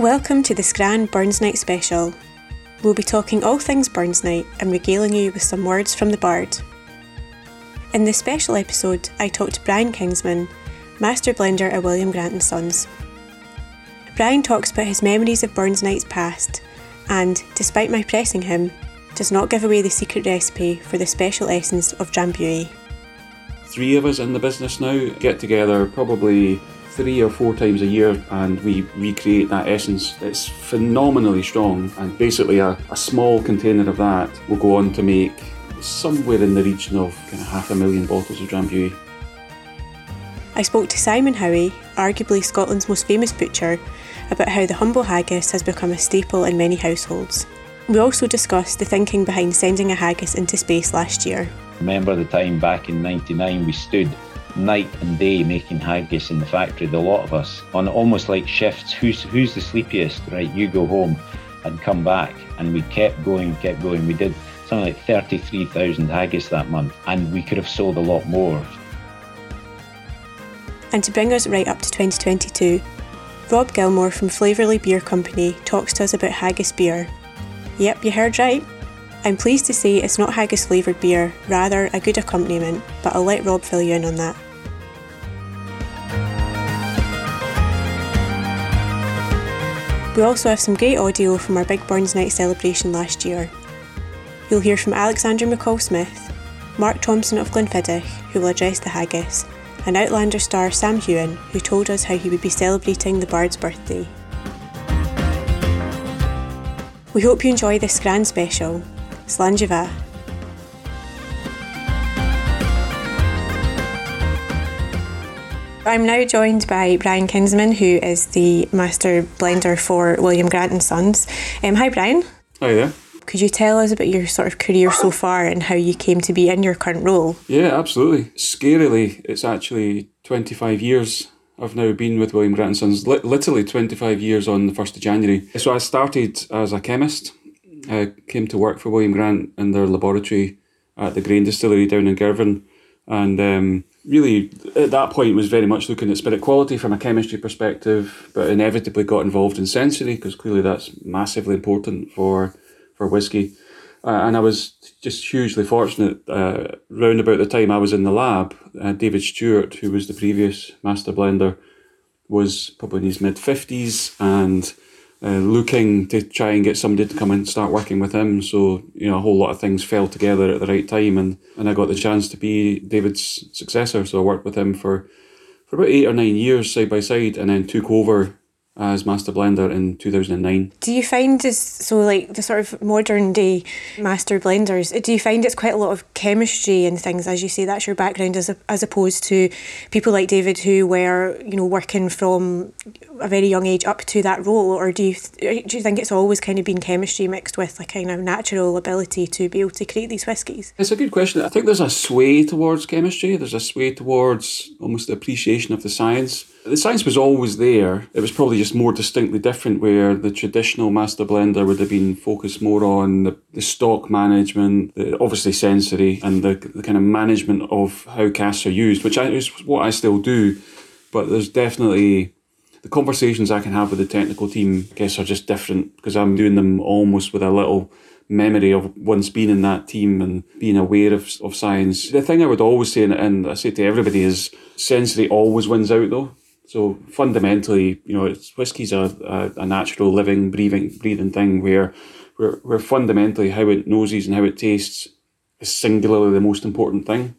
Welcome to the Scran Burns Night special. We'll be talking all things Burns Night and regaling you with some words from the Bard. In this special episode, I talked to Brian Kinsman, master blender at William Grant and Sons. Brian talks about his memories of Burns Nights past and, despite my pressing him, does not give away the secret recipe for the special essence of Drambuie. Three of us in the business now get together probably three or four times a year and we recreate that essence. It's phenomenally strong, and basically, a, a small container of that will go on to make somewhere in the region of kind of half a million bottles of Drambuie. I spoke to Simon Howie, arguably Scotland's most famous butcher, about how the humble haggis has become a staple in many households. We also discussed the thinking behind sending a haggis into space last year. Remember the time back in 99 we stood night and day making haggis in the factory, the lot of us, on almost like shifts. Who's who's the sleepiest? Right, you go home and come back. And we kept going, kept going. We did something like 33,000 haggis that month, and we could have sold a lot more. And to bring us right up to 2022, Rob Gilmore from Flavourly Beer Company talks to us about haggis beer. Yep, you heard right. I'm pleased to say it's not haggis flavoured beer, rather a good accompaniment, but I'll let Rob fill you in on that. We also have some great audio from our Big Burns Night celebration last year. You'll hear from Alexander McCall Smith, Mark Thompson of Glenfiddich, who will address the haggis, and Outlander star Sam Heughan, who told us how he would be celebrating the Bard's birthday. We hope you enjoy this grand special. Slanjiva. I'm now joined by Brian Kinsman, who is the master blender for William Grant and Sons. Um, hi, Brian. Hi there. Could you tell us about your sort of career so far and how you came to be in your current role? Yeah, absolutely. Scarily, it's actually 25 years I've now been with William Grant and Sons, li- literally 25 years on the 1st of January. So I started as a chemist. I came to work for William Grant in their laboratory at the grain distillery down in Girvan. And um, really, at that point, was very much looking at spirit quality from a chemistry perspective, but inevitably got involved in sensory because clearly that's massively important for, for whiskey. Uh, and I was just hugely fortunate. Uh, round about the time I was in the lab, uh, David Stewart, who was the previous master blender, was probably in his mid fifties and uh, looking to try and get somebody to come and start working with him. So you know, a whole lot of things fell together at the right time, and and I got the chance to be David's successor. So I worked with him for for about eight or nine years side by side, and then took over as master blender in 2009 Do you find this so like the sort of modern day master blenders? Do you find it's quite a lot of chemistry and things as you say that's your background as as opposed to people like David who were you know working from a very young age up to that role, or do you do you think it's always kind of been chemistry mixed with like kind of natural ability to be able to create these whiskies? It's a good question. I think there's a sway towards chemistry. There's a sway towards almost the appreciation of the science. The science was always there. It was probably just more distinctly different, where the traditional master blender would have been focused more on the, the stock management, the obviously sensory, and the, the kind of management of how casks are used, which I, is what I still do. But there's definitely the conversations I can have with the technical team, I guess, are just different because I'm doing them almost with a little memory of once being in that team and being aware of, of science. The thing I would always say, and I say to everybody, is sensory always wins out though. So fundamentally, you know, it's, whiskey's a, a, a natural, living, breathing, breathing thing where, where, where fundamentally how it noses and how it tastes is singularly the most important thing.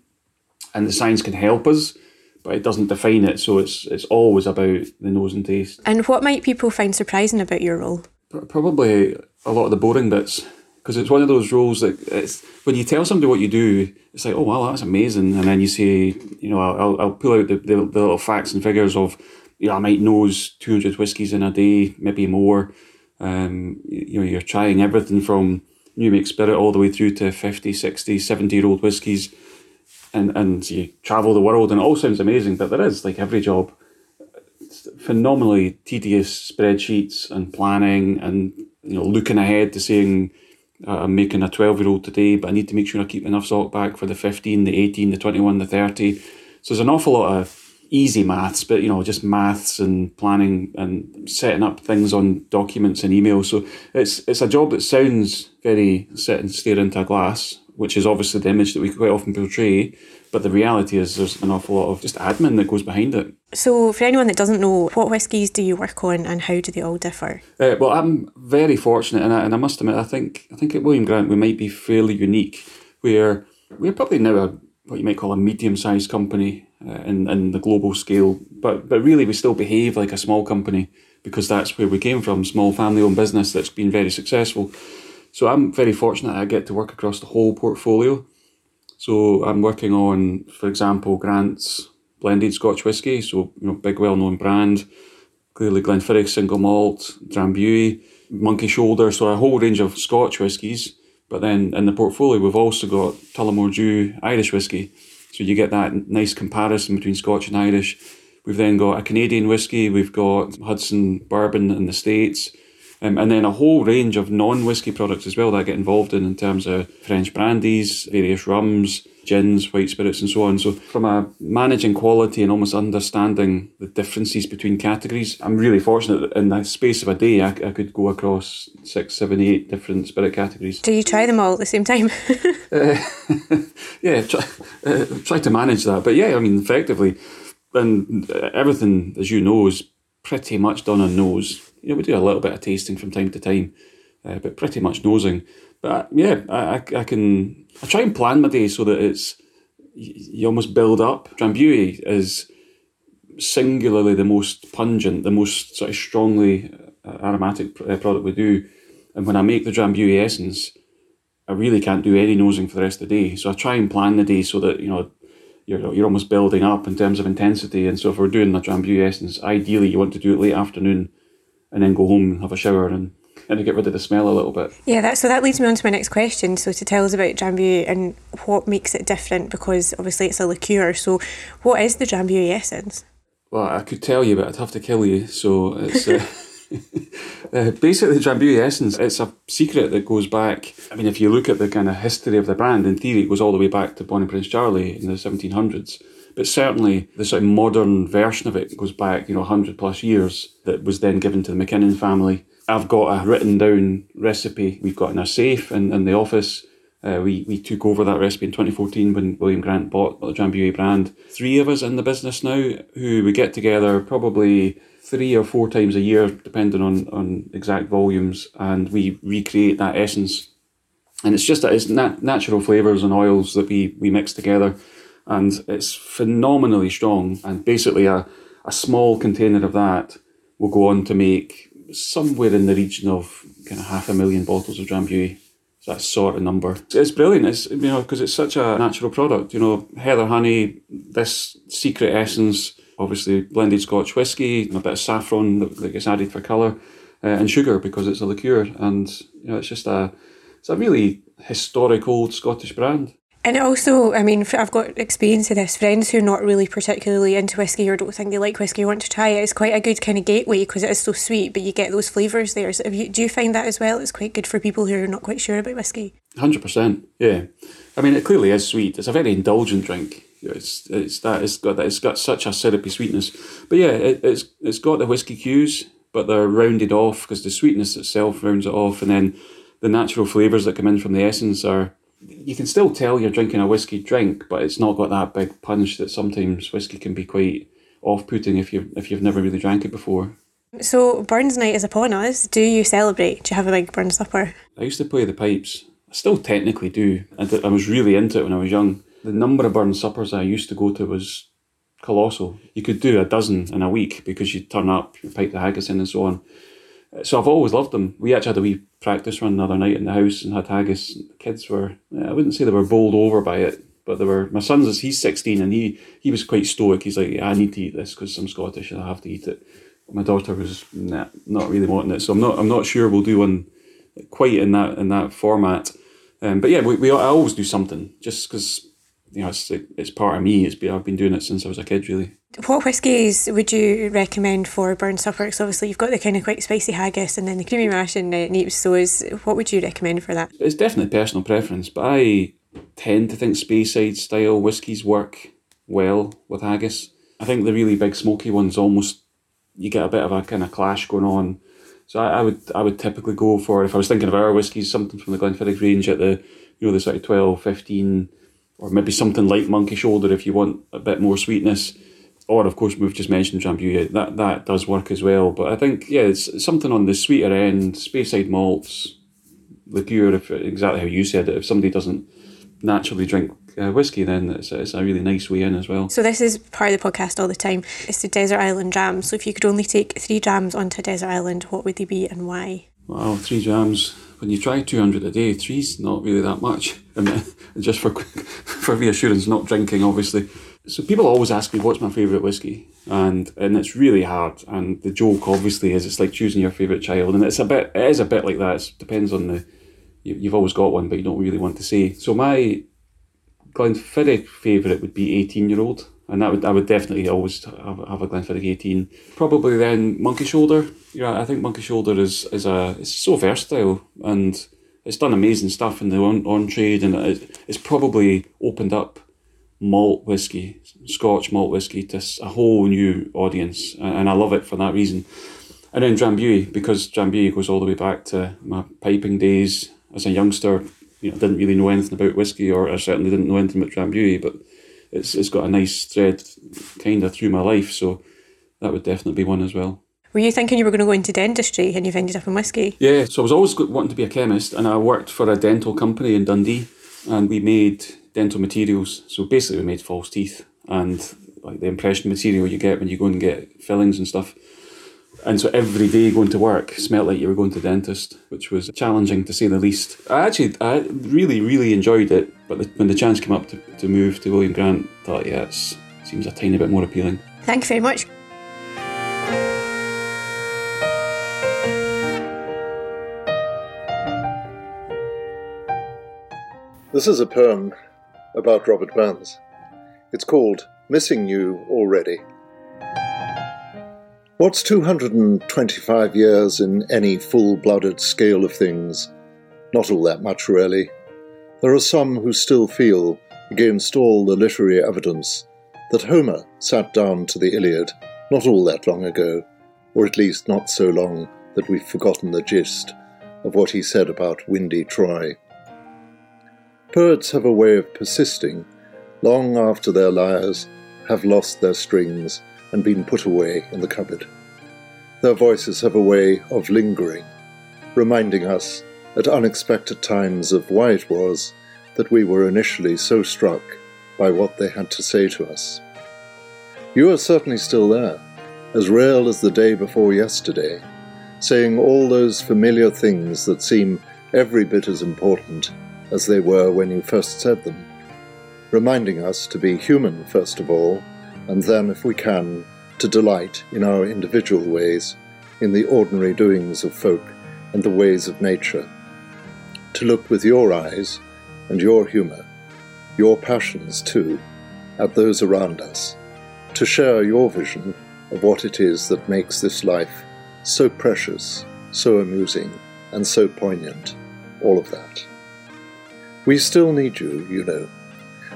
And the science can help us, but it doesn't define it. So it's it's always about the nose and taste. And what might people find surprising about your role? Probably a lot of the boring bits because it's one of those roles that it's when you tell somebody what you do, it's like, oh wow, that's amazing, and then you say, you know, I'll, I'll pull out the, the, the little facts and figures of, you know, I might nose two hundred whiskies in a day, maybe more. Um, you know, you're trying everything from new make spirit all the way through to 50, 60, 70 year old whiskies, and and you travel the world, and it all sounds amazing, but there is like every job. Phenomenally tedious spreadsheets and planning, and you know, looking ahead to saying uh, Uh, I'm making a 12 year old today, but I need to make sure I keep enough salt back for the 15, the 18, the 21, the 30. So there's an awful lot of easy maths, but you know, just maths and planning and setting up things on documents and emails. So it's it's a job that sounds very sit and stare into a glass, which is obviously the image that we quite often portray. But the reality is there's an awful lot of just admin that goes behind it. So, for anyone that doesn't know, what whiskies do you work on and how do they all differ? Uh, well, I'm very fortunate, and I, and I must admit, I think I think at William Grant we might be fairly unique, where we're probably now a what you might call a medium-sized company uh, in in the global scale, but but really we still behave like a small company because that's where we came from, small family-owned business that's been very successful. So I'm very fortunate I get to work across the whole portfolio. So I'm working on, for example, Grant's blended Scotch whisky, so you know, big well-known brand. Clearly, Glenfiddich single malt, Drambuie, Monkey Shoulder, so a whole range of Scotch whiskies. But then in the portfolio, we've also got Tullamore Dew Irish whisky, so you get that nice comparison between Scotch and Irish. We've then got a Canadian whisky, we've got Hudson bourbon in the States, um, and then a whole range of non whiskey products as well that I get involved in, in terms of French brandies, various rums, gins, white spirits, and so on. So, from a managing quality and almost understanding the differences between categories, I'm really fortunate that in the space of a day, I, I could go across six, seven, eight different spirit categories. Do you try them all at the same time? uh, yeah, try, uh, try to manage that. But yeah, I mean, effectively, and everything, as you know, is pretty much done on nose you know, we do a little bit of tasting from time to time, uh, but pretty much nosing. But uh, yeah, I, I, can I try and plan my day so that it's you almost build up. Drambuie is singularly the most pungent, the most sort of strongly uh, aromatic uh, product we do. And when I make the Drambuie essence, I really can't do any nosing for the rest of the day. So I try and plan the day so that you know you're you're almost building up in terms of intensity. And so if we're doing a Drambuie essence, ideally you want to do it late afternoon and then go home and have a shower and kind of get rid of the smell a little bit. Yeah, that, so that leads me on to my next question. So to tell us about Drambuie and what makes it different, because obviously it's a liqueur. So what is the Drambuie essence? Well, I could tell you, but I'd have to kill you. So it's uh, uh, basically the Drambuie essence. It's a secret that goes back. I mean, if you look at the kind of history of the brand, in theory, it goes all the way back to Bonnie Prince Charlie in the 1700s. But certainly the sort of modern version of it goes back, you know, 100 plus years that was then given to the Mackinnon family. I've got a written down recipe we've got in our safe in, in the office. Uh, we, we took over that recipe in 2014 when William Grant bought the Drambuie brand. Three of us in the business now who we get together probably three or four times a year, depending on, on exact volumes, and we recreate that essence. And it's just that it's nat- natural flavours and oils that we, we mix together and it's phenomenally strong. And basically, a, a small container of that will go on to make somewhere in the region of kind of half a million bottles of Drambuie. So that sort of number. It's brilliant. It's you know because it's such a natural product. You know, heather honey, this secret essence, obviously blended Scotch whiskey, a bit of saffron that, gets added for colour, uh, and sugar because it's a liqueur. And you know, it's just a it's a really historic old Scottish brand. And also, I mean, I've got experience of this. Friends who are not really particularly into whiskey or don't think they like whiskey want to try it. It's quite a good kind of gateway because it is so sweet, but you get those flavours there. So you, do you find that as well? It's quite good for people who are not quite sure about whiskey. Hundred percent, yeah. I mean, it clearly is sweet. It's a very indulgent drink. It's it's that it's got that it's got such a syrupy sweetness. But yeah, it, it's it's got the whiskey cues, but they're rounded off because the sweetness itself rounds it off, and then the natural flavours that come in from the essence are you can still tell you're drinking a whiskey drink, but it's not got that big punch that sometimes whiskey can be quite off-putting if you if you've never really drank it before. So Burns night is upon us. Do you celebrate? Do you have a big Burns supper? I used to play the pipes. I still technically do. I, I was really into it when I was young. The number of Burns suppers I used to go to was colossal. You could do a dozen in a week because you'd turn up, you pipe the haggis in and so on. So I've always loved them. We actually had a wee practice run the other night in the house and had haggis. The kids were, I wouldn't say they were bowled over by it, but they were. My son's he's sixteen and he he was quite stoic. He's like, I need to eat this because I'm Scottish and I have to eat it. My daughter was nah, not really wanting it, so I'm not I'm not sure we'll do one quite in that in that format. Um, but yeah, we, we I always do something just because you know it's it's part of me. It's been, I've been doing it since I was a kid, really. What whiskies would you recommend for burn supper? Because obviously you've got the kind of quite spicy haggis and then the creamy mash and uh, neat. So is what would you recommend for that? It's definitely personal preference, but I tend to think Speyside style whiskies work well with haggis. I think the really big smoky ones almost you get a bit of a kind of clash going on. So I, I would I would typically go for if I was thinking of our whiskies, something from the Glenfiddich range at the you know the sort of 12, 15, or maybe something like Monkey Shoulder if you want a bit more sweetness or of course we've just mentioned Drambuie. That that does work as well. But I think yeah, it's something on the sweeter end. Speyside malts, liqueur. If exactly how you said it, if somebody doesn't naturally drink uh, whiskey, then it's, it's a really nice way in as well. So this is part of the podcast all the time. It's the desert island dram. So if you could only take three drams onto a desert island, what would they be and why? Wow, three drams. When you try two hundred a day, three's not really that much. I mean, just for for reassurance, not drinking, obviously. So people always ask me what's my favourite whiskey, and and it's really hard. And the joke obviously is it's like choosing your favourite child, and it's a bit it is a bit like that. It depends on the you, you've always got one, but you don't really want to say. So my Glenfiddich favourite would be eighteen year old, and that would I would definitely always have, have a Glenfiddich eighteen. Probably then Monkey Shoulder. Yeah, I think Monkey Shoulder is is a it's so versatile and it's done amazing stuff in the on, on trade, and it, it's probably opened up malt whiskey, Scotch malt whiskey, to a whole new audience, and I love it for that reason. And then Drambuie, because Drambuie goes all the way back to my piping days as a youngster. You know, didn't really know anything about whiskey, or I certainly didn't know anything about Drambuie, but it's it's got a nice thread kind of through my life, so that would definitely be one as well. Were you thinking you were going to go into dentistry and you've ended up in whiskey? Yeah, so I was always wanting to be a chemist, and I worked for a dental company in Dundee, and we made dental materials. So basically, we made false teeth and like the impression material you get when you go and get fillings and stuff. And so every day going to work smelt like you were going to the dentist, which was challenging to say the least. I actually, I really, really enjoyed it. But the, when the chance came up to, to move to William Grant, I thought, yeah, it seems a tiny bit more appealing. Thank you very much. This is a poem about Robert Burns. It's called Missing You Already. What's 225 years in any full blooded scale of things? Not all that much, really. There are some who still feel, against all the literary evidence, that Homer sat down to the Iliad not all that long ago, or at least not so long that we've forgotten the gist of what he said about windy Troy. Poets have a way of persisting long after their lyres have lost their strings and been put away in the cupboard. Their voices have a way of lingering, reminding us at unexpected times of why it was that we were initially so struck by what they had to say to us. You are certainly still there, as real as the day before yesterday, saying all those familiar things that seem every bit as important as they were when you first said them, reminding us to be human first of all, and then, if we can, to delight in our individual ways, in the ordinary doings of folk and the ways of nature, to look with your eyes and your humour, your passions too, at those around us, to share your vision of what it is that makes this life so precious, so amusing, and so poignant, all of that. We still need you, you know,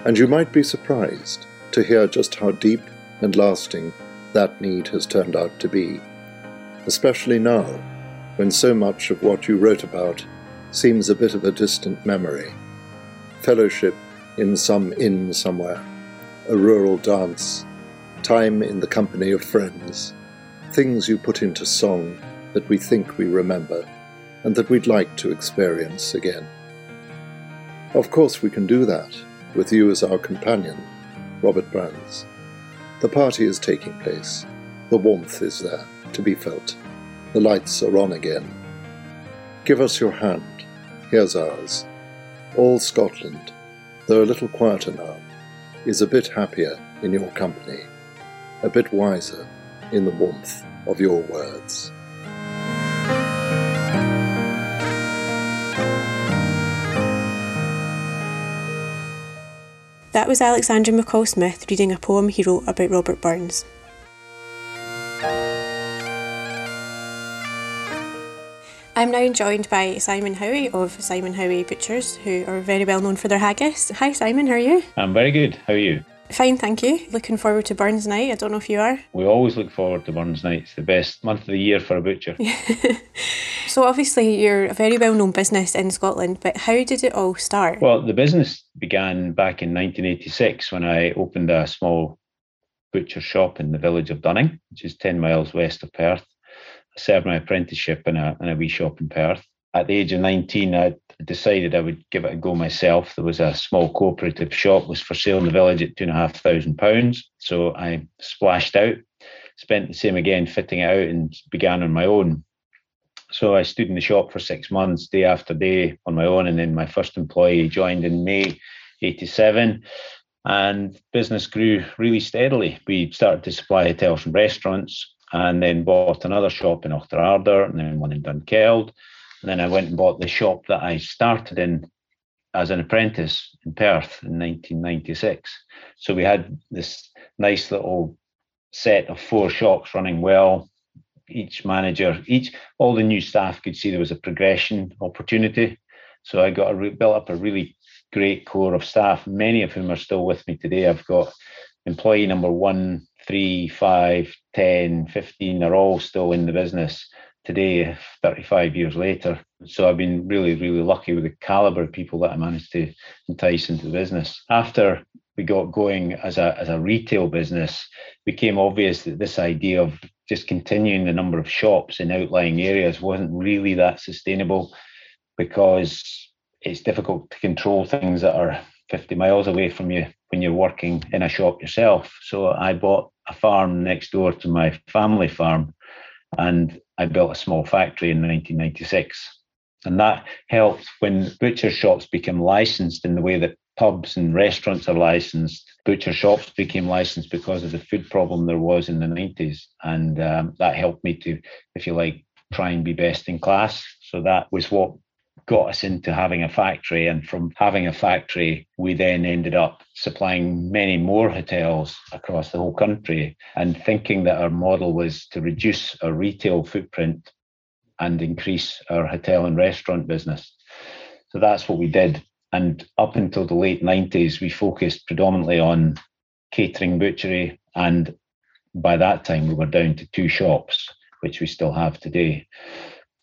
and you might be surprised to hear just how deep and lasting that need has turned out to be, especially now, when so much of what you wrote about seems a bit of a distant memory. Fellowship in some inn somewhere, a rural dance, time in the company of friends, things you put into song that we think we remember and that we'd like to experience again. Of course, we can do that with you as our companion, Robert Burns. The party is taking place. The warmth is there to be felt. The lights are on again. Give us your hand. Here's ours. All Scotland, though a little quieter now, is a bit happier in your company, a bit wiser in the warmth of your words. That was Alexander McCall Smith reading a poem he wrote about Robert Burns. I'm now joined by Simon Howie of Simon Howie Butchers, who are very well known for their haggis. Hi, Simon, how are you? I'm very good. How are you? Fine, thank you. Looking forward to Burns Night. I don't know if you are. We always look forward to Burns Night. It's the best month of the year for a butcher. so, obviously, you're a very well known business in Scotland, but how did it all start? Well, the business began back in 1986 when I opened a small butcher shop in the village of Dunning, which is 10 miles west of Perth I served my apprenticeship in a, in a wee shop in Perth. At the age of 19, I decided I would give it a go myself. There was a small cooperative shop was for sale in the village at two and a half thousand pounds. So I splashed out, spent the same again fitting it out and began on my own. So I stood in the shop for six months, day after day on my own. And then my first employee joined in May 87 and business grew really steadily. We started to supply hotels and restaurants and then bought another shop in Auchterarder and then one in Dunkeld. And then I went and bought the shop that I started in as an apprentice in Perth in 1996. So we had this nice little set of four shops running well. Each manager, each all the new staff could see there was a progression opportunity. So I got a, built up a really great core of staff, many of whom are still with me today. I've got employee number one three, five, 10, 15 are all still in the business today, 35 years later. So I've been really, really lucky with the caliber of people that I managed to entice into the business. After we got going as a, as a retail business, it became obvious that this idea of just continuing the number of shops in outlying areas wasn't really that sustainable because it's difficult to control things that are 50 miles away from you when you're working in a shop yourself. So I bought a farm next door to my family farm and I built a small factory in 1996. And that helped when butcher shops became licensed in the way that pubs and restaurants are licensed. Butcher shops became licensed because of the food problem there was in the 90s. And um, that helped me to, if you like, try and be best in class. So that was what got us into having a factory. And from having a factory, we then ended up supplying many more hotels across the whole country and thinking that our model was to reduce our retail footprint and increase our hotel and restaurant business. So that's what we did. And up until the late 90s, we focused predominantly on catering butchery. And by that time, we were down to two shops, which we still have today.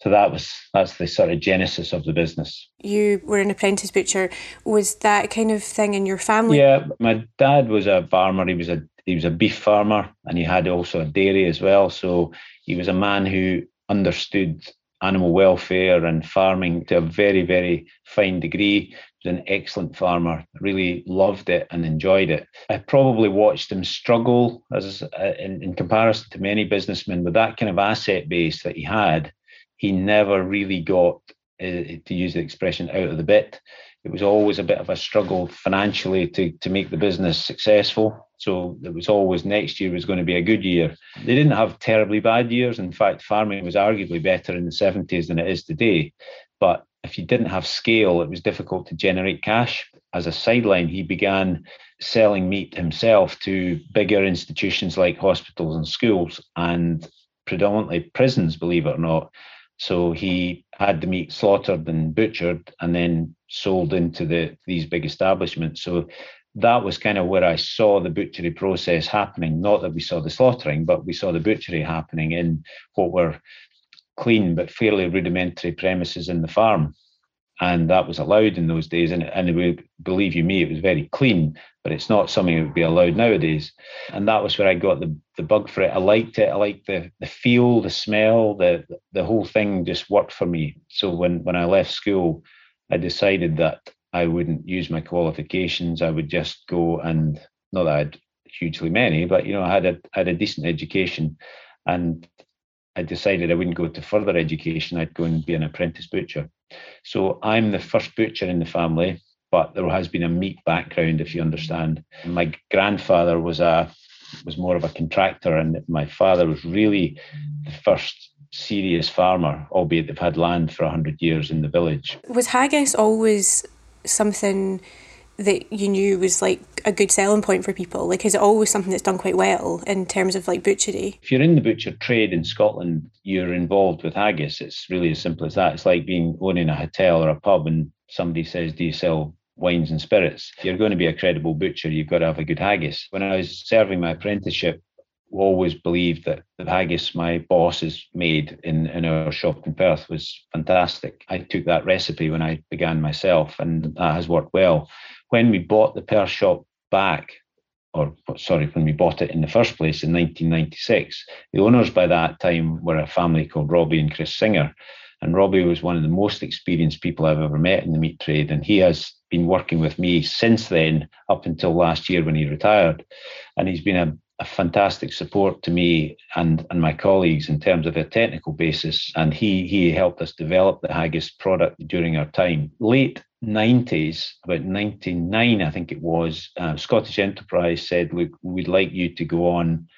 So that was that's the sort of genesis of the business. You were an apprentice butcher. Was that kind of thing in your family? Yeah, my dad was a farmer. He was a he was a beef farmer, and he had also a dairy as well. So he was a man who understood animal welfare and farming to a very very fine degree. He was an excellent farmer. Really loved it and enjoyed it. I probably watched him struggle as uh, in, in comparison to many businessmen with that kind of asset base that he had he never really got, uh, to use the expression, out of the bit. It was always a bit of a struggle financially to, to make the business successful. So it was always next year was going to be a good year. They didn't have terribly bad years. In fact, farming was arguably better in the 70s than it is today. But if you didn't have scale, it was difficult to generate cash. As a sideline, he began selling meat himself to bigger institutions like hospitals and schools and predominantly prisons, believe it or not. So he had the meat slaughtered and butchered and then sold into the these big establishments. So that was kind of where I saw the butchery process happening. Not that we saw the slaughtering, but we saw the butchery happening in what were clean but fairly rudimentary premises in the farm. And that was allowed in those days. And, and believe you me, it was very clean, but it's not something that would be allowed nowadays. And that was where I got the, the bug for it. I liked it. I liked the the feel, the smell, the the whole thing just worked for me. So when when I left school, I decided that I wouldn't use my qualifications. I would just go and not that I had hugely many, but you know, I had a I had a decent education, and I decided I wouldn't go to further education. I'd go and be an apprentice butcher. So I'm the first butcher in the family, but there has been a meat background, if you understand. My grandfather was a was more of a contractor, and my father was really the first serious farmer, albeit they've had land for hundred years in the village. Was haggis always something that you knew was like a good selling point for people? Like, is it always something that's done quite well in terms of like butchery? If you're in the butcher trade in Scotland, you're involved with haggis. It's really as simple as that. It's like being owning a hotel or a pub and somebody says, Do you sell wines and spirits? If you're going to be a credible butcher, you've got to have a good haggis. When I was serving my apprenticeship, always believed that the haggis my bosses made in, in our shop in Perth was fantastic. I took that recipe when I began myself, and that has worked well when we bought the Perth shop back, or sorry, when we bought it in the first place in 1996, the owners by that time were a family called Robbie and Chris Singer. And Robbie was one of the most experienced people I've ever met in the meat trade. And he has been working with me since then, up until last year when he retired. And he's been a, a fantastic support to me and, and my colleagues in terms of a technical basis. And he he helped us develop the haggis product during our time. Late 90s, about 99, I think it was, uh, Scottish Enterprise said, Look, we'd like you to go on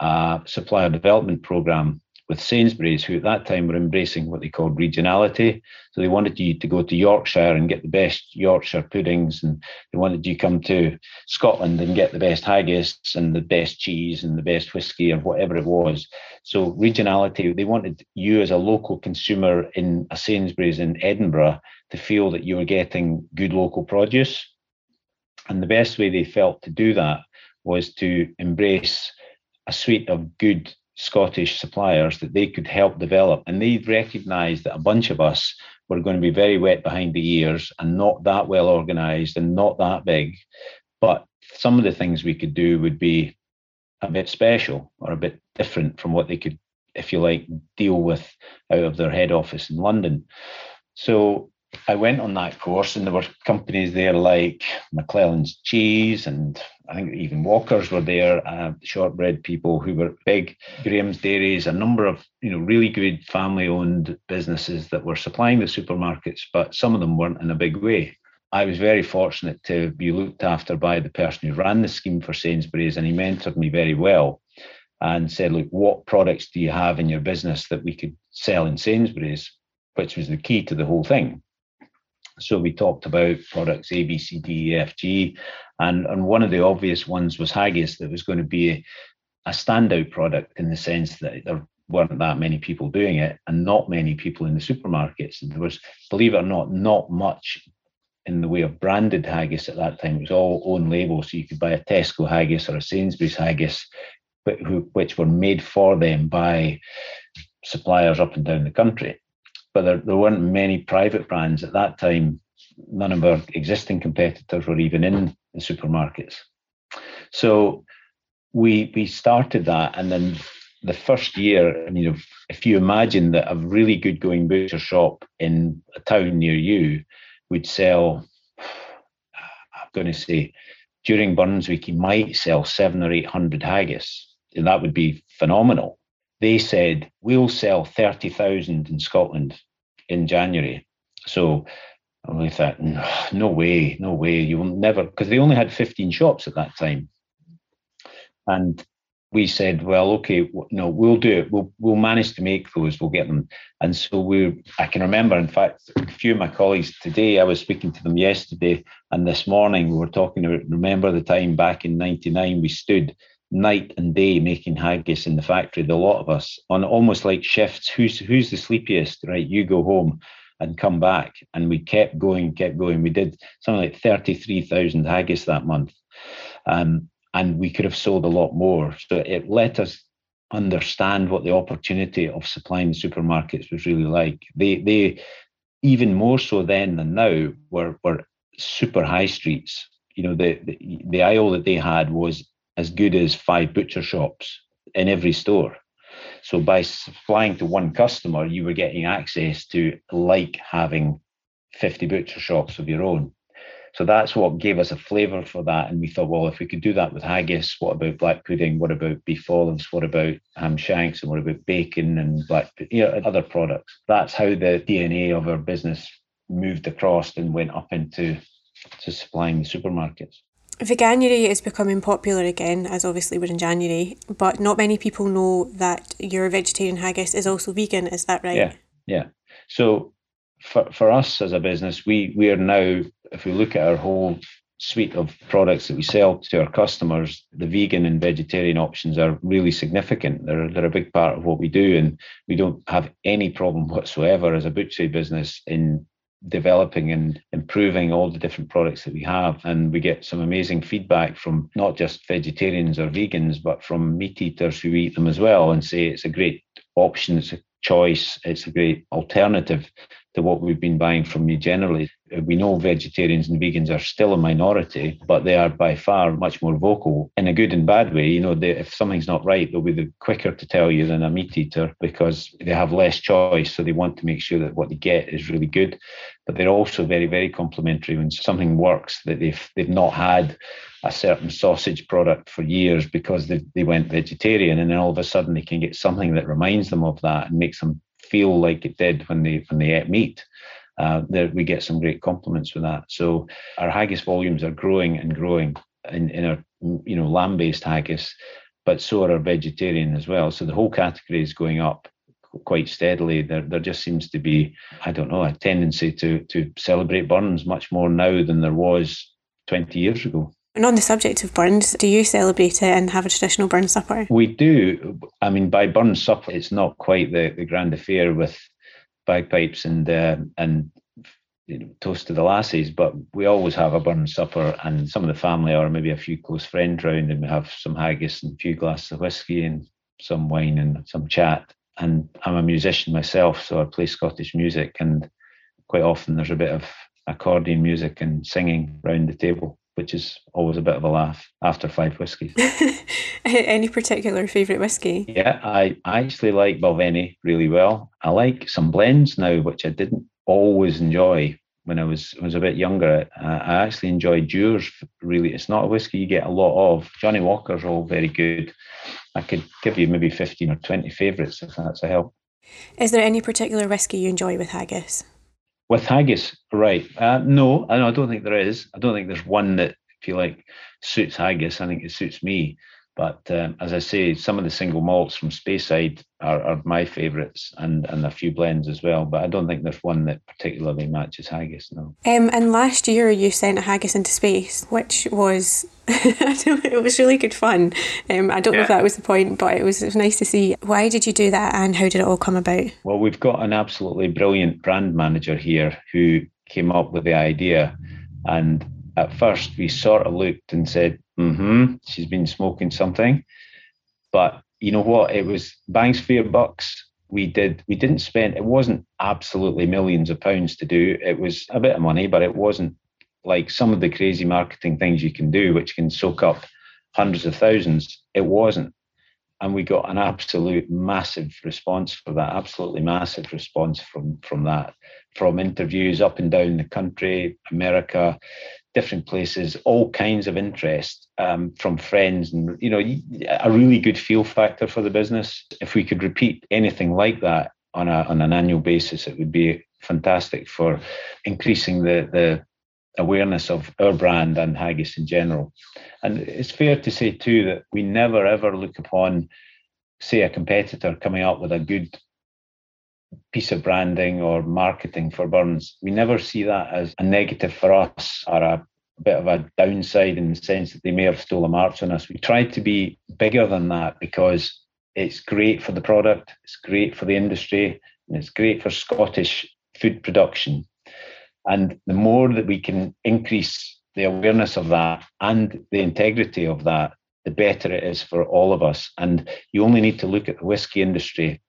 a supplier development program with Sainsbury's, who at that time were embracing what they called regionality. So they wanted you to go to Yorkshire and get the best Yorkshire puddings, and they wanted you to come to Scotland and get the best haggis and the best cheese and the best whiskey or whatever it was. So regionality, they wanted you as a local consumer in a Sainsbury's in Edinburgh to feel that you were getting good local produce. And the best way they felt to do that was to embrace a suite of good Scottish suppliers that they could help develop. And they recognised that a bunch of us were going to be very wet behind the ears and not that well organised and not that big. But some of the things we could do would be a bit special or a bit different from what they could, if you like, deal with out of their head office in London. So I went on that course, and there were companies there like McLelland's Cheese, and I think even Walkers were there. Uh, shortbread people who were big, Graham's Dairies, a number of you know really good family-owned businesses that were supplying the supermarkets, but some of them weren't in a big way. I was very fortunate to be looked after by the person who ran the scheme for Sainsbury's, and he mentored me very well and said, "Look, what products do you have in your business that we could sell in Sainsbury's?" Which was the key to the whole thing so we talked about products A, B, C, D, E, F, G, and, and one of the obvious ones was haggis that was going to be a, a standout product in the sense that there weren't that many people doing it and not many people in the supermarkets. And there was, believe it or not, not much in the way of branded haggis at that time. It was all own label, so you could buy a Tesco haggis or a Sainsbury's haggis, but which were made for them by suppliers up and down the country but there, there weren't many private brands at that time. None of our existing competitors were even in the supermarkets. So we we started that, and then the first year, I mean, if, if you imagine that a really good going butcher shop in a town near you would sell, I'm going to say, during Burns Week, he might sell seven or eight hundred haggis, and that would be phenomenal they said we'll sell 30,000 in Scotland in January. So I thought, no way, no way, you will never, because they only had 15 shops at that time. And we said, well, okay, no, we'll do it. We'll we'll manage to make those. We'll get them. And so we, I can remember, in fact, a few of my colleagues today. I was speaking to them yesterday, and this morning we were talking about. Remember the time back in '99 we stood night and day making haggis in the factory, the lot of us, on almost like shifts. Who's who's the sleepiest? Right, you go home and come back. And we kept going, kept going. We did something like 33,000 haggis that month. Um, and we could have sold a lot more. So it let us understand what the opportunity of supplying the supermarkets was really like. They they even more so then than now, were, were super high streets. You know, the, the, the aisle that they had was as good as five butcher shops in every store. So by supplying to one customer, you were getting access to like having 50 butcher shops of your own. So that's what gave us a flavour for that. And we thought, well, if we could do that with haggis, what about black pudding? What about beef olives? What about ham shanks? And what about bacon and black, you know, other products? That's how the DNA of our business moved across and went up into to supplying the supermarkets. Veganuary is becoming popular again, as obviously we're in January, but not many people know that your vegetarian haggis is also vegan. Is that right? Yeah, yeah. So for, for us as a business, we we are now, if we look at our whole suite of products that we sell to our customers, the vegan and vegetarian options are really significant. They're they're a big part of what we do, and we don't have any problem whatsoever as a butchery business in developing and improving all the different products that we have. And we get some amazing feedback from not just vegetarians or vegans, but from meat eaters who eat them as well and say it's a great option, it's a choice, it's a great alternative to what we've been buying from you generally. We know vegetarians and vegans are still a minority, but they are by far much more vocal in a good and bad way. You know, they, if something's not right, they'll be the quicker to tell you than a meat eater because they have less choice. So they want to make sure that what they get is really good. But they're also very, very complimentary when something works that they've they've not had a certain sausage product for years because they, they went vegetarian and then all of a sudden they can get something that reminds them of that and makes them feel like it did when they when they ate meat. Uh, there, we get some great compliments with that. So our haggis volumes are growing and growing in, in our you know lamb-based haggis, but so are our vegetarian as well. So the whole category is going up quite steadily. There, there just seems to be, I don't know, a tendency to to celebrate Burns much more now than there was 20 years ago. And on the subject of Burns, do you celebrate it and have a traditional Burn supper? We do. I mean, by Burn supper, it's not quite the, the grand affair with bagpipes and uh, and you know, toast to the lassies, but we always have a Burn supper, and some of the family or maybe a few close friends round, and we have some haggis and a few glasses of whiskey and some wine and some chat. And I'm a musician myself, so I play Scottish music, and quite often there's a bit of accordion music and singing round the table which is always a bit of a laugh after five whiskies. Any particular favourite whiskey? Yeah, I, I actually like Balvenie really well. I like some blends now, which I didn't always enjoy when I was was a bit younger. Uh, I actually enjoy Dewar's. Really, it's not a whiskey you get a lot of. Johnnie Walker's all very good. I could give you maybe fifteen or twenty favourites if that's a help. Is there any particular whiskey you enjoy with haggis? With haggis, right? Uh, no, I don't think there is. I don't think there's one that, if you like, suits haggis. I think it suits me. But um, as I say, some of the single malts from Speyside are, are my favourites, and and a few blends as well. But I don't think there's one that particularly matches haggis. No. Um, and last year you sent a haggis into space, which was it was really good fun. Um, I don't yeah. know if that was the point, but it was, it was nice to see. Why did you do that, and how did it all come about? Well, we've got an absolutely brilliant brand manager here who came up with the idea, and at first we sort of looked and said, mm-hmm, she's been smoking something. But you know what? It was bangs for your bucks. We did we didn't spend it wasn't absolutely millions of pounds to do. It was a bit of money, but it wasn't like some of the crazy marketing things you can do, which can soak up hundreds of thousands. It wasn't. And we got an absolute massive response for that, absolutely massive response from from that, from interviews up and down the country, America, different places, all kinds of interest um, from friends, and you know, a really good feel factor for the business. If we could repeat anything like that on a on an annual basis, it would be fantastic for increasing the the awareness of our brand and haggis in general. And it's fair to say too that we never ever look upon, say, a competitor coming up with a good piece of branding or marketing for Burns. We never see that as a negative for us or a bit of a downside in the sense that they may have stolen a march on us. We try to be bigger than that because it's great for the product, it's great for the industry, and it's great for Scottish food production. And the more that we can increase the awareness of that and the integrity of that, the better it is for all of us. And you only need to look at the whiskey industry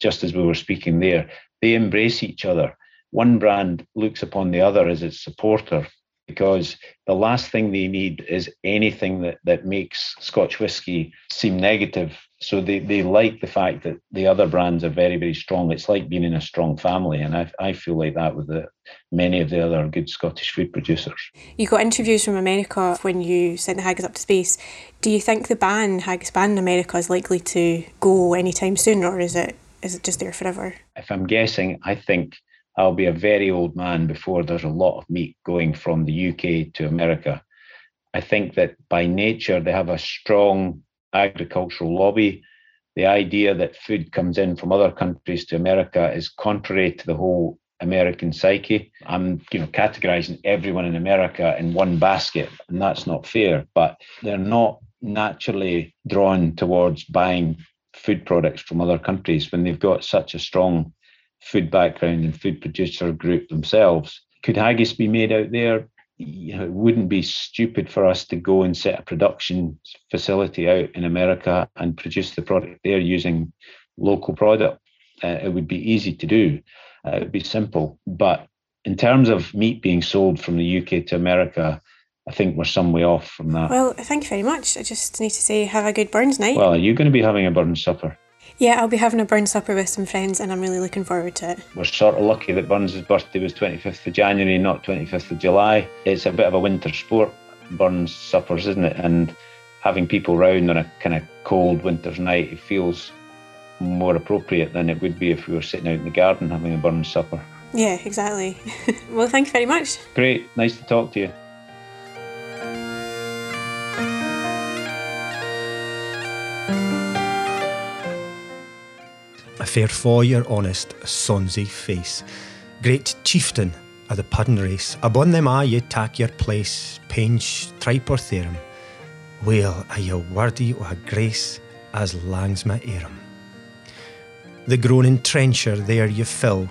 just as we were speaking there, they embrace each other. one brand looks upon the other as its supporter because the last thing they need is anything that, that makes Scotch whisky seem negative. So they, they like the fact that the other brands are very, very strong. It's like being in a strong family. And I, I feel like that with the, many of the other good Scottish food producers. You got interviews from America when you sent the haggis up to space. Do you think the ban, haggis ban in America, is likely to go anytime soon, or is it is it just there forever? If I'm guessing, I think I'll be a very old man before there's a lot of meat going from the UK to America. I think that by nature they have a strong agricultural lobby. The idea that food comes in from other countries to America is contrary to the whole American psyche. I'm, you know, categorizing everyone in America in one basket, and that's not fair. But they're not naturally drawn towards buying food products from other countries when they've got such a strong food background and food producer group themselves. Could haggis be made out there? You know, it wouldn't be stupid for us to go and set a production facility out in America and produce the product there using local product. Uh, it would be easy to do. Uh, it would be simple. But in terms of meat being sold from the UK to America, I think we're some way off from that. Well, thank you very much. I just need to say, have a good Burns night. Well, are you going to be having a Burns supper? Yeah, I'll be having a Burns supper with some friends and I'm really looking forward to it. We're sort of lucky that Burns' birthday was 25th of January, not 25th of July. It's a bit of a winter sport, Burns suppers, isn't it? And having people round on a kind of cold winter's night, it feels more appropriate than it would be if we were sitting out in the garden having a Burns supper. Yeah, exactly. well, thank you very much. Great. Nice to talk to you. Fair for your honest, sonsy face. Great chieftain of the puddin race, upon them a ye tak your place, pinch, tripe or theorem. Well, are you worthy o' a grace as langs my erum. The groaning trencher there you fill,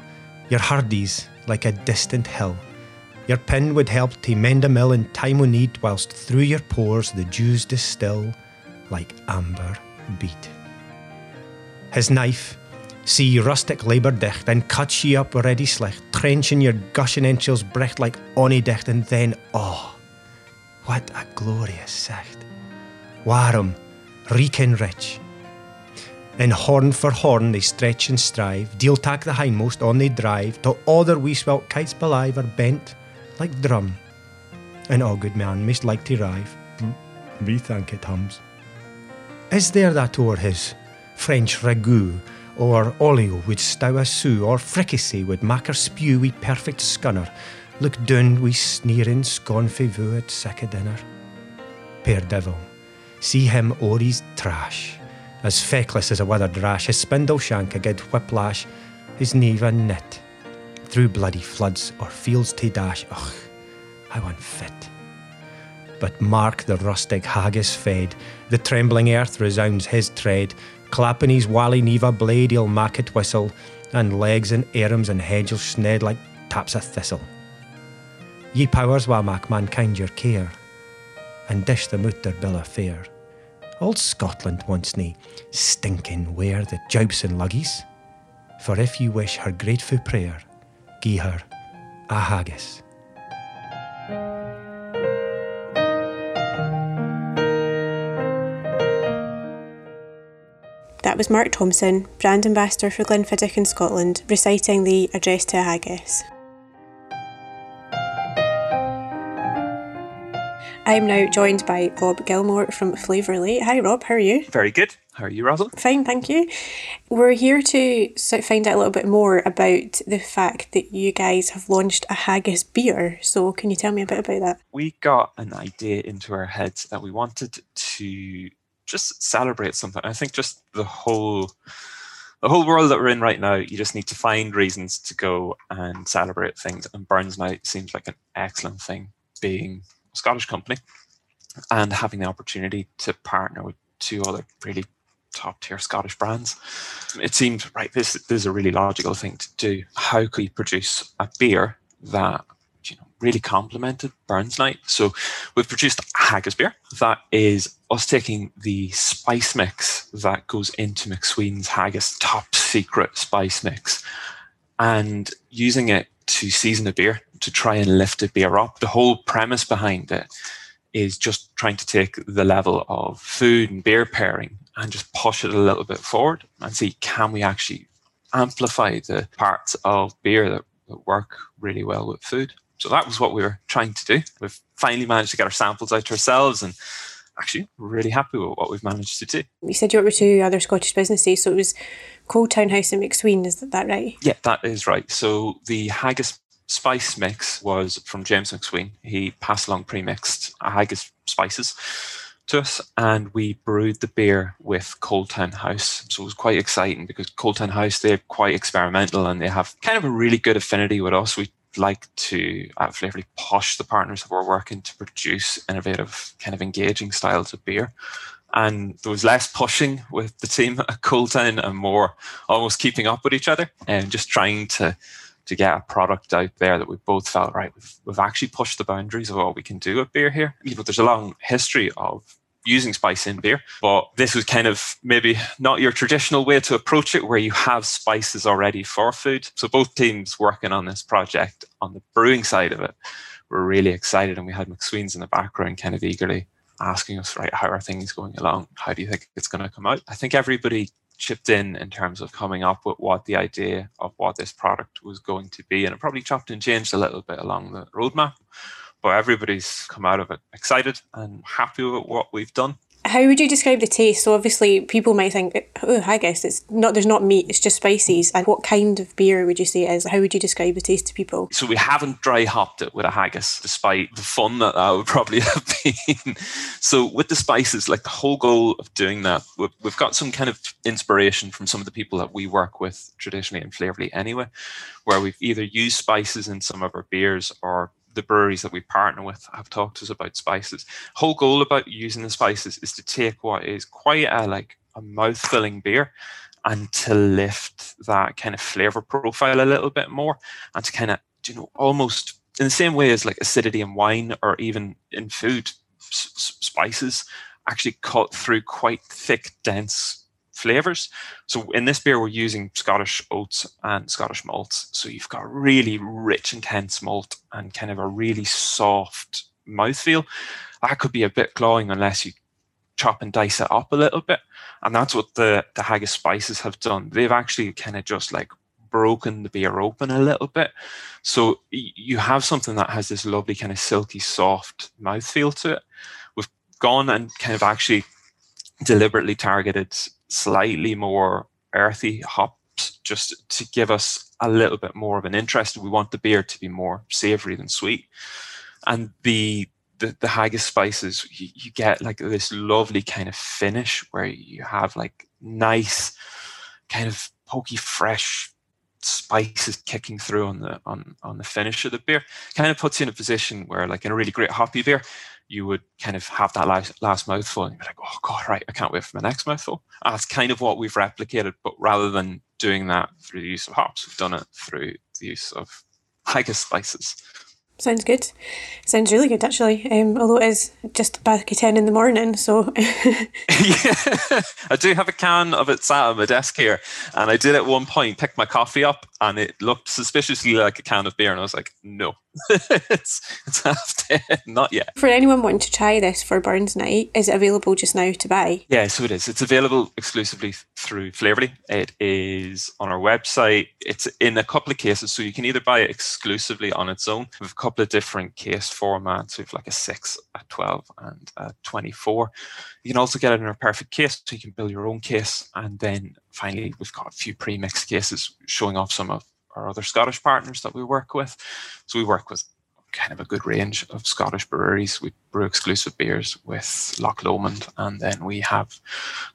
your hardies like a distant hill. Your pin would help to mend a mill in time o' need, whilst through your pores the dews distill like amber beat. His knife See rustic labour dicht, and cut ye up ready slicht, trenching your gushing entrails brecht like ony dicht, and then, oh, what a glorious sight. Warm, reeking rich. And horn for horn they stretch and strive, deal tack the hindmost on they drive, till all their wee swelt kites belive are bent like drum. And all oh, good man must like to rive, hmm, we think it hums. Is there that o'er his French ragout or olio would stow stour sou, or fricassee with macker spew wi perfect scunner, look down wi sneering scornful view at sick dinner. Pear devil, see him o'er his trash, as feckless as a withered rash, his spindle shank a good whiplash, his neve a knit, through bloody floods or fields to dash, ugh, how unfit. But mark the rustic haggis fed, the trembling earth resounds his tread, clapping his wally neva blade, he'll mak it whistle, and legs and arms and hedges sned like taps of thistle. Ye powers wha mak mankind your care, and dish them out their bill of fare. Old Scotland wants nae stinking wear the jibes and luggies, for if you wish her grateful prayer, gie her a haggis. That was Mark Thompson, brand ambassador for Glenfiddich in Scotland, reciting the Address to a Haggis. I am now joined by Rob Gilmore from Flavourly. Hi, Rob. How are you? Very good. How are you, Rosalind? Fine, thank you. We're here to find out a little bit more about the fact that you guys have launched a haggis beer. So, can you tell me a bit about that? We got an idea into our heads that we wanted to just celebrate something. I think just the whole the whole world that we're in right now, you just need to find reasons to go and celebrate things. And Burns Night seems like an excellent thing, being a Scottish company and having the opportunity to partner with two other really top tier Scottish brands. It seemed right. This, this is a really logical thing to do. How could you produce a beer that really complemented Burns Night. So we've produced haggis beer. That is us taking the spice mix that goes into Macsween's haggis top secret spice mix and using it to season a beer, to try and lift a beer up. The whole premise behind it is just trying to take the level of food and beer pairing and just push it a little bit forward and see can we actually amplify the parts of beer that, that work really well with food. So that was what we were trying to do. We've finally managed to get our samples out ourselves and actually really happy with what we've managed to do. You said you worked with two other Scottish businesses, so it was Cold Town House and Macsween, is that right? Yeah, that is right. So the haggis spice mix was from James Macsween. He passed along pre-mixed haggis spices to us and we brewed the beer with Cold Town House. So it was quite exciting because Coldtown House, they're quite experimental and they have kind of a really good affinity with us. We like to uh, at Flavourly push the partners that we're working to produce innovative, kind of engaging styles of beer. And there was less pushing with the team at Cold Town and more almost keeping up with each other and just trying to to get a product out there that we both felt right. We've, we've actually pushed the boundaries of what we can do with beer here. Know, there's a long history of using spice in beer, but this was kind of maybe not your traditional way to approach it where you have spices already for food. So both teams working on this project on the brewing side of it were really excited and we had Macsween's in the background kind of eagerly asking us, right, how are things going along? How do you think it's going to come out? I think everybody chipped in in terms of coming up with what the idea of what this product was going to be. And it probably chopped and changed a little bit along the roadmap. But everybody's come out of it excited and happy with what we've done. How would you describe the taste? So obviously people might think, oh, I guess it's not. There's not meat. It's just spices. And what kind of beer would you say it is? How would you describe the taste to people? So we haven't dry hopped it with a haggis, despite the fun that that would probably have been. so with the spices, like the whole goal of doing that, we've got some kind of inspiration from some of the people that we work with traditionally in Flavourly anyway, where we've either used spices in some of our beers or the breweries that we partner with have talked to us about spices. Whole goal about using the spices is to take what is quite a like a mouth filling beer and to lift that kind of flavor profile a little bit more and to kind of you know almost in the same way as like acidity in wine or even in food s- spices actually cut through quite thick dense flavors. So in this beer, we're using Scottish oats and Scottish malts. So you've got really rich, intense malt and kind of a really soft mouthfeel. That could be a bit cloying unless you chop and dice it up a little bit. And that's what the, the haggis spices have done. They've actually kind of just like broken the beer open a little bit. So you have something that has this lovely kind of silky, soft mouthfeel to it. We've gone and kind of actually deliberately targeted slightly more earthy hops just to give us a little bit more of an interest. We want the beer to be more savory than sweet. And the the, the haggis spices, you, you get like this lovely kind of finish where you have like nice kind of pokey fresh spices kicking through on the on on the finish of the beer kind of puts you in a position where like in a really great hoppy beer you would kind of have that last, last mouthful and you'd be like, oh God, right, I can't wait for my next mouthful. And that's kind of what we've replicated, but rather than doing that through the use of hops, we've done it through the use of haggis spices. Sounds good. Sounds really good, actually. Um, although it is just back at 10 in the morning, so. yeah, I do have a can of it sat on my desk here. And I did at one point pick my coffee up and it looked suspiciously like a can of beer. And I was like, no, it's, it's half 10, not yet. For anyone wanting to try this for Burns Night, is it available just now to buy? Yeah, so it is. It's available exclusively through Flavourly. It is on our website. It's in a couple of cases. So you can either buy it exclusively on its own. We have a couple of different case formats. We have like a 6, a 12, and a 24. You can also get it in a perfect case. So you can build your own case. And then finally, we've got a few pre mixed cases showing off some of our other Scottish partners that we work with. So we work with kind of a good range of Scottish breweries. We brew exclusive beers with Loch Lomond, and then we have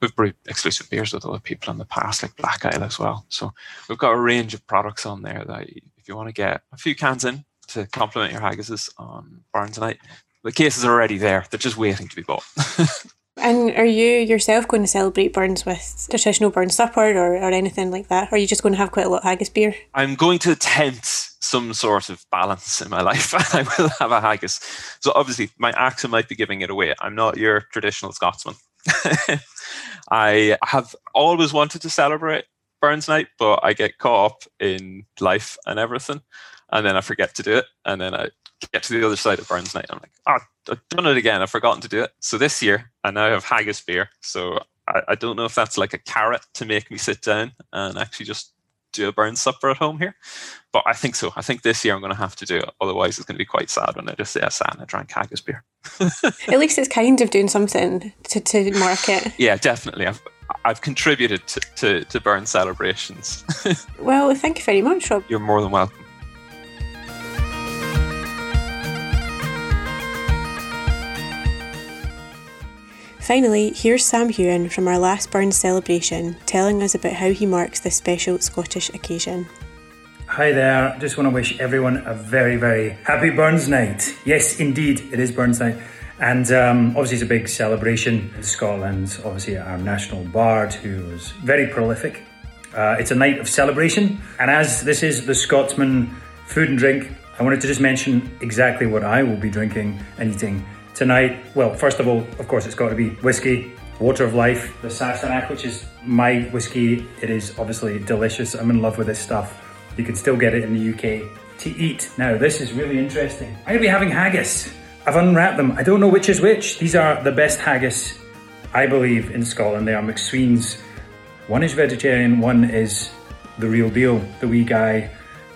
we've brewed exclusive beers with other people in the past, like Black Isle as well. So we've got a range of products on there that if you want to get a few cans in to complement your haggises on Burns Night, the cases are already there. They're just waiting to be bought. And are you yourself going to celebrate Burns with traditional Burns supper or, or anything like that? Or are you just going to have quite a lot of haggis beer? I'm going to attempt some sort of balance in my life. I will have a haggis. So obviously, my accent might be giving it away. I'm not your traditional Scotsman. I have always wanted to celebrate Burns Night, but I get caught up in life and everything. and then I forget to do it, and then I get to the other side of Burns Night. And I'm like, oh, I've done it again. I've forgotten to do it. So this year, I now have haggis beer. So I, I don't know if that's like a carrot to make me sit down and actually just do a burn supper at home here. But I think so. I think this year I'm going to have to do it. Otherwise, it's going to be quite sad when I just say I sat and I drank haggis beer. At least it's kind of doing something to, to mark it. yeah, definitely. I've, I've contributed to, to, to burn celebrations. well, thank you very much, Rob. You're more than welcome. Finally, here's Sam Heughan from our last Burns celebration telling us about how he marks this special Scottish occasion. Hi there, just want to wish everyone a very, very happy Burns Night. Yes, indeed, it is Burns Night. And um, obviously, it's a big celebration in Scotland. Obviously, our national bard, who was very prolific. Uh, it's a night of celebration. And as this is the Scotsman food and drink, I wanted to just mention exactly what I will be drinking and eating tonight, well, first of all, of course, it's got to be whiskey, water of life, the Sassenach, which is my whiskey. It is obviously delicious. I'm in love with this stuff. You can still get it in the UK to eat. Now, this is really interesting. I'm going to be having haggis. I've unwrapped them. I don't know which is which. These are the best haggis, I believe, in Scotland. They are Macsween's. One is vegetarian, one is the real deal. The wee guy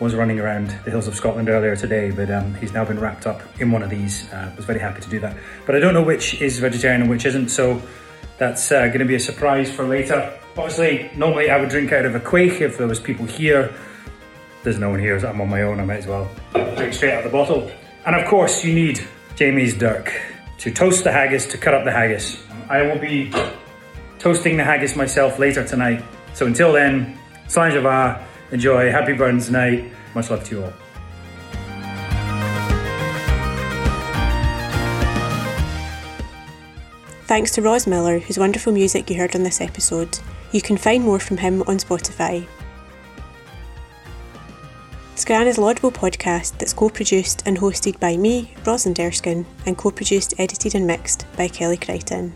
was running around the hills of Scotland earlier today, but um, he's now been wrapped up in one of these. Uh, was very happy to do that. But I don't know which is vegetarian and which isn't, so that's uh, going to be a surprise for later. Obviously, normally I would drink out of a quaich if there was people here. There's no one here, so I'm on my own. I might as well drink straight out of the bottle. And of course, you need Jamie's Dirk to toast the haggis, to cut up the haggis. I will be toasting the haggis myself later tonight. So until then, Slán Enjoy. Happy Burns Night. Much love to you all. Thanks to Ros Miller, whose wonderful music you heard on this episode. You can find more from him on Spotify. Scran is a laudable podcast that's co-produced and hosted by me, Rosalind Erskine, and co-produced, edited and mixed by Kelly Crichton.